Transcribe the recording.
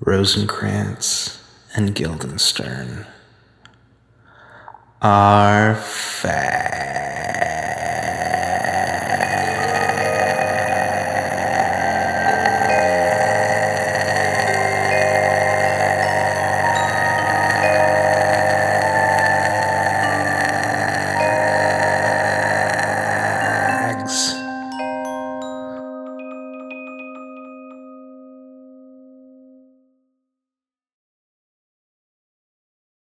Rosencrantz and Guildenstern are fat.